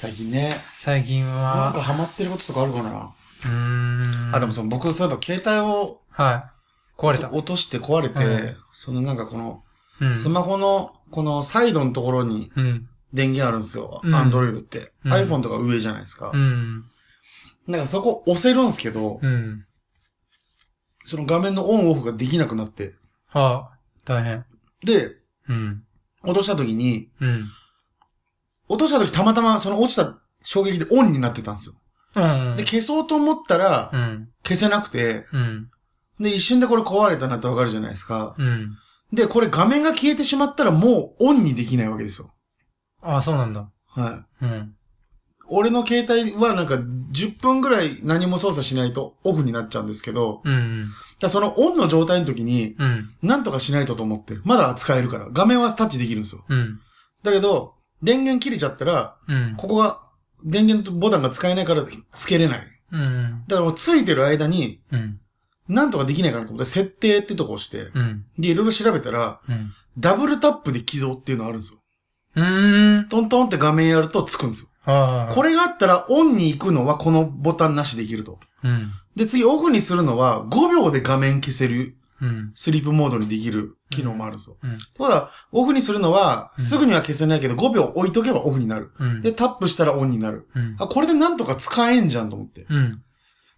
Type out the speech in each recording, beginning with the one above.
最近ね。最近なんはか、ハマってることとかあるかな？うーん。あ、でもその僕そういえば携帯をはい。壊れた。落として壊れて、うんそのなんかこの、うん。スマホのこのサイドのところにうん。電源あるんですよ。うんアンドロイドって。うん iPhone とか上じゃないですか。うん。なんかそこ押せるんですけど、うん。その画面のオンオフができなくなって。はあ、大変。で、うん。落とした時に、うん。落とした時たまたまその落ちた衝撃でオンになってたんですよ。うん。で、消そうと思ったら、うん。消せなくて、うん。で、一瞬でこれ壊れたなってわかるじゃないですか。うん。で、これ画面が消えてしまったらもうオンにできないわけですよ。ああ、そうなんだ。はい。うん。俺の携帯はなんか10分ぐらい何も操作しないとオフになっちゃうんですけど、うん。だからそのオンの状態の時にうん。なんとかしないとと思ってる。まだ使えるから。画面はタッチできるんですよ。うん。だけど、電源切れちゃったら、うん。ここが、電源ボタンが使えないからつけれない。うん。だからもうついてる間に、うん。なんとかできないかなと思って、設定ってとこ押して、うん。で、いろいろ調べたら、うん。ダブルタップで起動っていうのあるんですよ。うーん。トントンって画面やるとつくんですよ。これがあったら、オンに行くのはこのボタンなしできると。うん。で、次、オフにするのは、5秒で画面消せる、うん。スリープモードにできる機能もあるんですよ。うん。ただ、オフにするのは、うんすぐには消せないけど、5秒置いとけばオフになる。うん。で、タップしたらオンになる。うん。あ、これでなんとか使えんじゃんと思って。うん。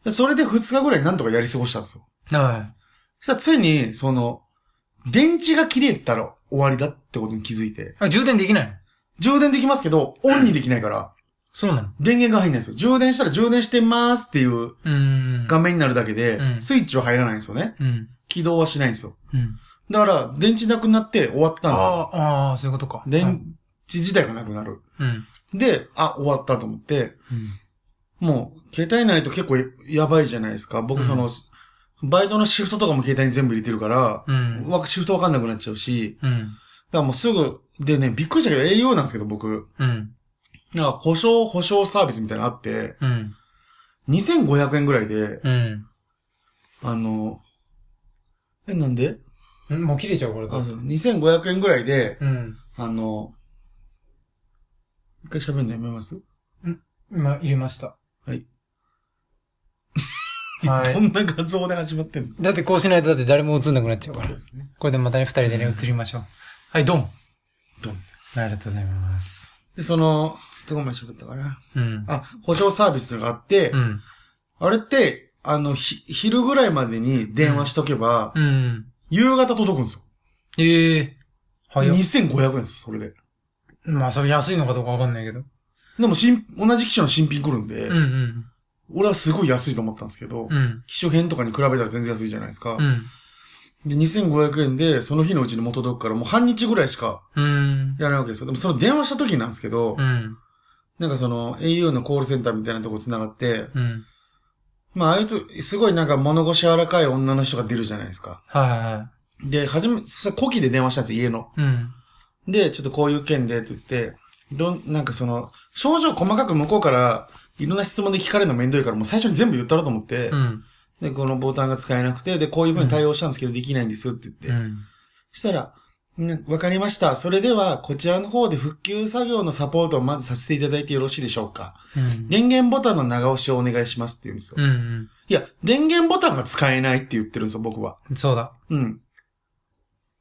でそれで2日ぐらいなんとかやり過ごしたんですよ。はそしたらついに、その、電池が切れたら終わりだってことに気づいて、い。あ、充電できないの？充電できますけど、オンにできないから、そうなの？電源が入んないんですよ。充電したら充電してますっていううーん。画面になるだけで、うんスイッチは入らないんですよね。うん。起動はしないんですよ。うん。だから、電池なくなって終わったんですよ。ああ、そういうことか。電池自体がなくなる。うん。で、あ、終わったと思って、うん。もう、携帯ないと結構やばいじゃないですか。僕その、バイトのシフトとかも携帯に全部入れてるから、うん。わシフトわかんなくなっちゃうし、うん。だからもうすぐ、でね、びっくりしたけど au なんですけど僕、うん。なんか故障保証サービスみたいなのあって、うん。2500円ぐらいで、うん。あの、え、なんで？うんもう切れちゃう、これあ、そう、2500円ぐらいで、うん。あの、一回喋るのやめます？今、入れました。はい。はどい。んな画像で始まってんの？だってこうしないとだって誰も映んなくなっちゃうから。ですね。これでまたね、二人でね、映りましょう。はい、ドン。ドン。ありがとうございます。で、その、どこまで喋ったかなうん。あ、保証サービスのがあって、うん。あれって、あの、ひ、昼ぐらいまでに電話しとけば、うん。夕方届くんですよ。ええ早っ。2500円です、それで。まあ、それ安いのかどうかわかんないけど。でも、新、同じ機種の新品来るんで、うんうん。俺はすごい安いと思ったんですけど、うん。機種編とかに比べたら全然安いじゃないですか。うん。で、2500円で、その日のうちにもう届くから、もう半日ぐらいしかうん。やらないわけですよ。でも、その電話した時なんですけど、うん。なんかその、au のコールセンターみたいなとこ繋がって、うん。まあ、ああいうと、すごいなんか物腰柔らかい女の人が出るじゃないですか。はいはで、はじめ、そ古希で電話したんですよ、家の。い。うん。で、ちょっとこういう件でって言って、いろん、なんかその、症状細かく向こうから、いろんな質問で聞かれるのめんどいから、もう最初に全部言ったろうと思って、うん。で、このボタンが使えなくて、で、こういう風に対応したんですけど、できないんですって言って。うん。そしたら、ねわかりました。それでは、こちらの方で復旧作業のサポートをまずさせていただいてよろしいでしょうか。うん。電源ボタンの長押しをお願いしますって言うんですよ。うん。いや、電源ボタンが使えないって言ってるんですよ、僕は。うん。そうだ。うん。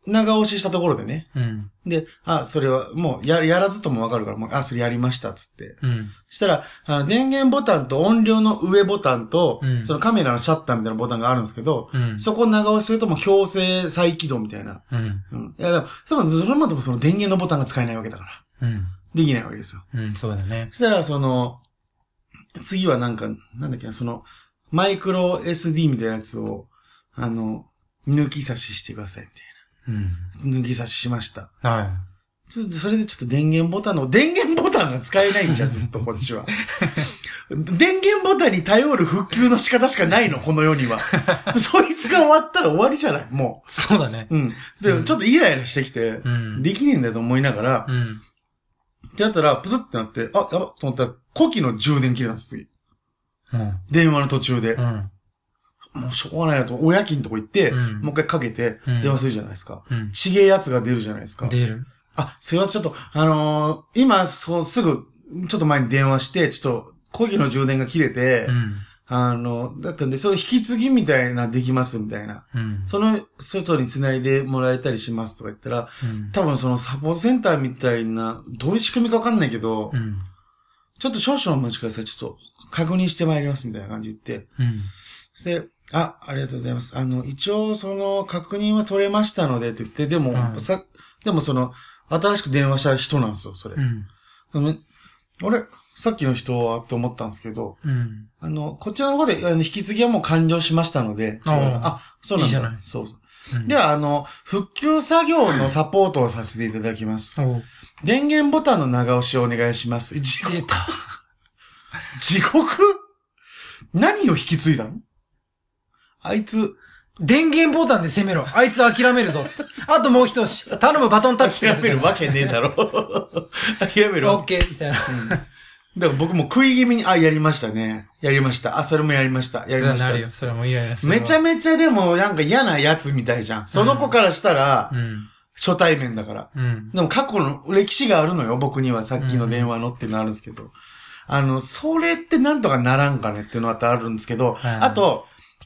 長押ししたところでね。うん。で、あ、それはもう、や、やらずともわかるから、もう、あ、それやりました、つって。うん。そしたら、あの、電源ボタンと音量の上ボタンと、うんそのカメラのシャッターみたいなボタンがあるんですけど、うん。そこを長押しするともう強制再起動みたいな。うん。うん。いや、でも、それまでもその電源のボタンが使えないわけだから。うん。できないわけですよ。うん。そうだね。そしたら、その、次はなんか、なんだっけな、その、マイクロ SD みたいなやつを、あの、抜き差ししてください、みたいうん。な。抜き差ししました。はちょっと、それでちょっと電源ボタンの、電源ボタンが使えないんじゃん、ずっとこっちは。電源ボタンに頼る復旧の仕方しかないの、この世には。そいつが終わったら終わりじゃない、もい。そうだね。う。うん。で、うんちょっとイライラしてきて、うん。できねえんだよと思いながら、うん。ってやったら、プツってなって、あ、やばと思ったら、古希の充電切れたんです、次。うん。電話の途中で。うん。もうしょうがないなと、親金とこ行って、うんもう一回かけて、うん電話するじゃないですか。うん。ちげえやつが出るじゃないですか。出る。あ、すいません、ちょっと、あのー今、そう、すぐ、ちょっと前に電話して、ちょっと、講義の充電が切れて、うん。あの、だったんで、その引き継ぎみたいなできますみたいな。うん。その外に繋いでもらえたりしますとか言ったら、うん。多分そのサポートセンターみたいな、どういう仕組みかわかんないけど、うん。ちょっと少々お待ちください。ちょっと確認してまいりますみたいな感じで言って。うん。そして、あ、ありがとうございます。あの、一応その確認は取れましたのでって言って、でも、うんさ、でもその、新しく電話した人なんですよ、それ。うん。あれ？さっきの人はって思ったんですけど、うん。あの、こちらの方で、あの、引き継ぎはもう完了しましたので、あそうなんだ。いいじゃないそうそう。うんで、は、あの、復旧作業のサポートをさせていただきます。おう電源ボタンの長押しをお願いします。地獄。地獄？何を引き継いだの？あいつ、電源ボタンで攻めろ。あいつ諦めるぞ。あともう一押し。頼むバトンタッチ。諦めるわけねえだろ。諦めるわオッケー、みたいな。うんだから僕も食い気味に、あ、やりましたね。やりました。あ、それもやりました。やりましそれはなるよ。た。それはもうイライラするわ。めちゃめちゃでもなんか嫌なやつみたいじゃん。その子からしたらう、ん。初対面だから。うん。でも過去の歴史があるのよ、僕には。さっきの電話のっていうのあるんですけど。あの、それってなんとかならんかねっていうのはあるんですけど、はいあと、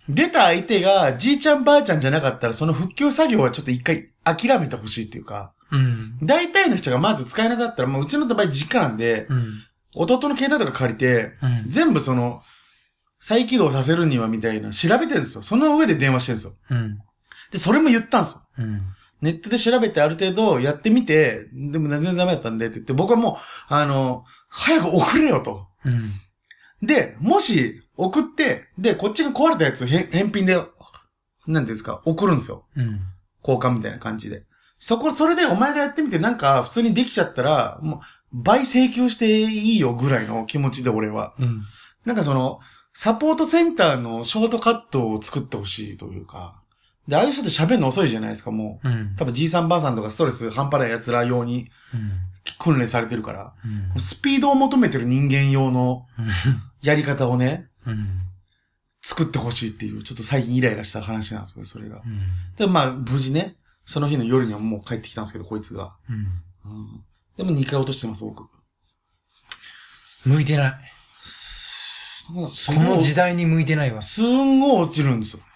出た相手がじいちゃんばあちゃんじゃなかったら、その復旧作業はちょっと一回諦めてほしいっていうか、うん。大体の人がまず使えなくなったら、もううちの場合実家なんで、うん。弟の携帯とか借りて、うん。全部その、再起動させるにはみたいな、調べてるんですよ。その上で電話してるんですよ。うん。で、それも言ったんですよ。うん。ネットで調べてある程度やってみて、でも全然ダメだったんでって言って、僕はもう、あの、早く送れよと。うん。で、もし送って、で、こっちが壊れたやつ返返品で、なんていうんですか、送るんですよ。うん。交換みたいな感じで。そこ、それでお前がやってみてなんか普通にできちゃったら、もう倍請求していいよぐらいの気持ちで俺は。うん。なんかその、サポートセンターのショートカットを作ってほしいというか。で、ああいう人って喋るの遅いじゃないですか、もう。うん。多分じいさんばあさんとかストレス半端ない奴ら用にうん。訓練されてるから。うん。スピードを求めてる人間用のやり方をね、うん。作ってほしいっていう、ちょっと最近イライラした話なんですよ、それが。うん。で、まあ、無事ね、その日の夜にはもう帰ってきたんですけど、こいつが。でも2回落としてます、僕。向いてない。すこの時代に向いてないわ。すんごい落ちるんですよ。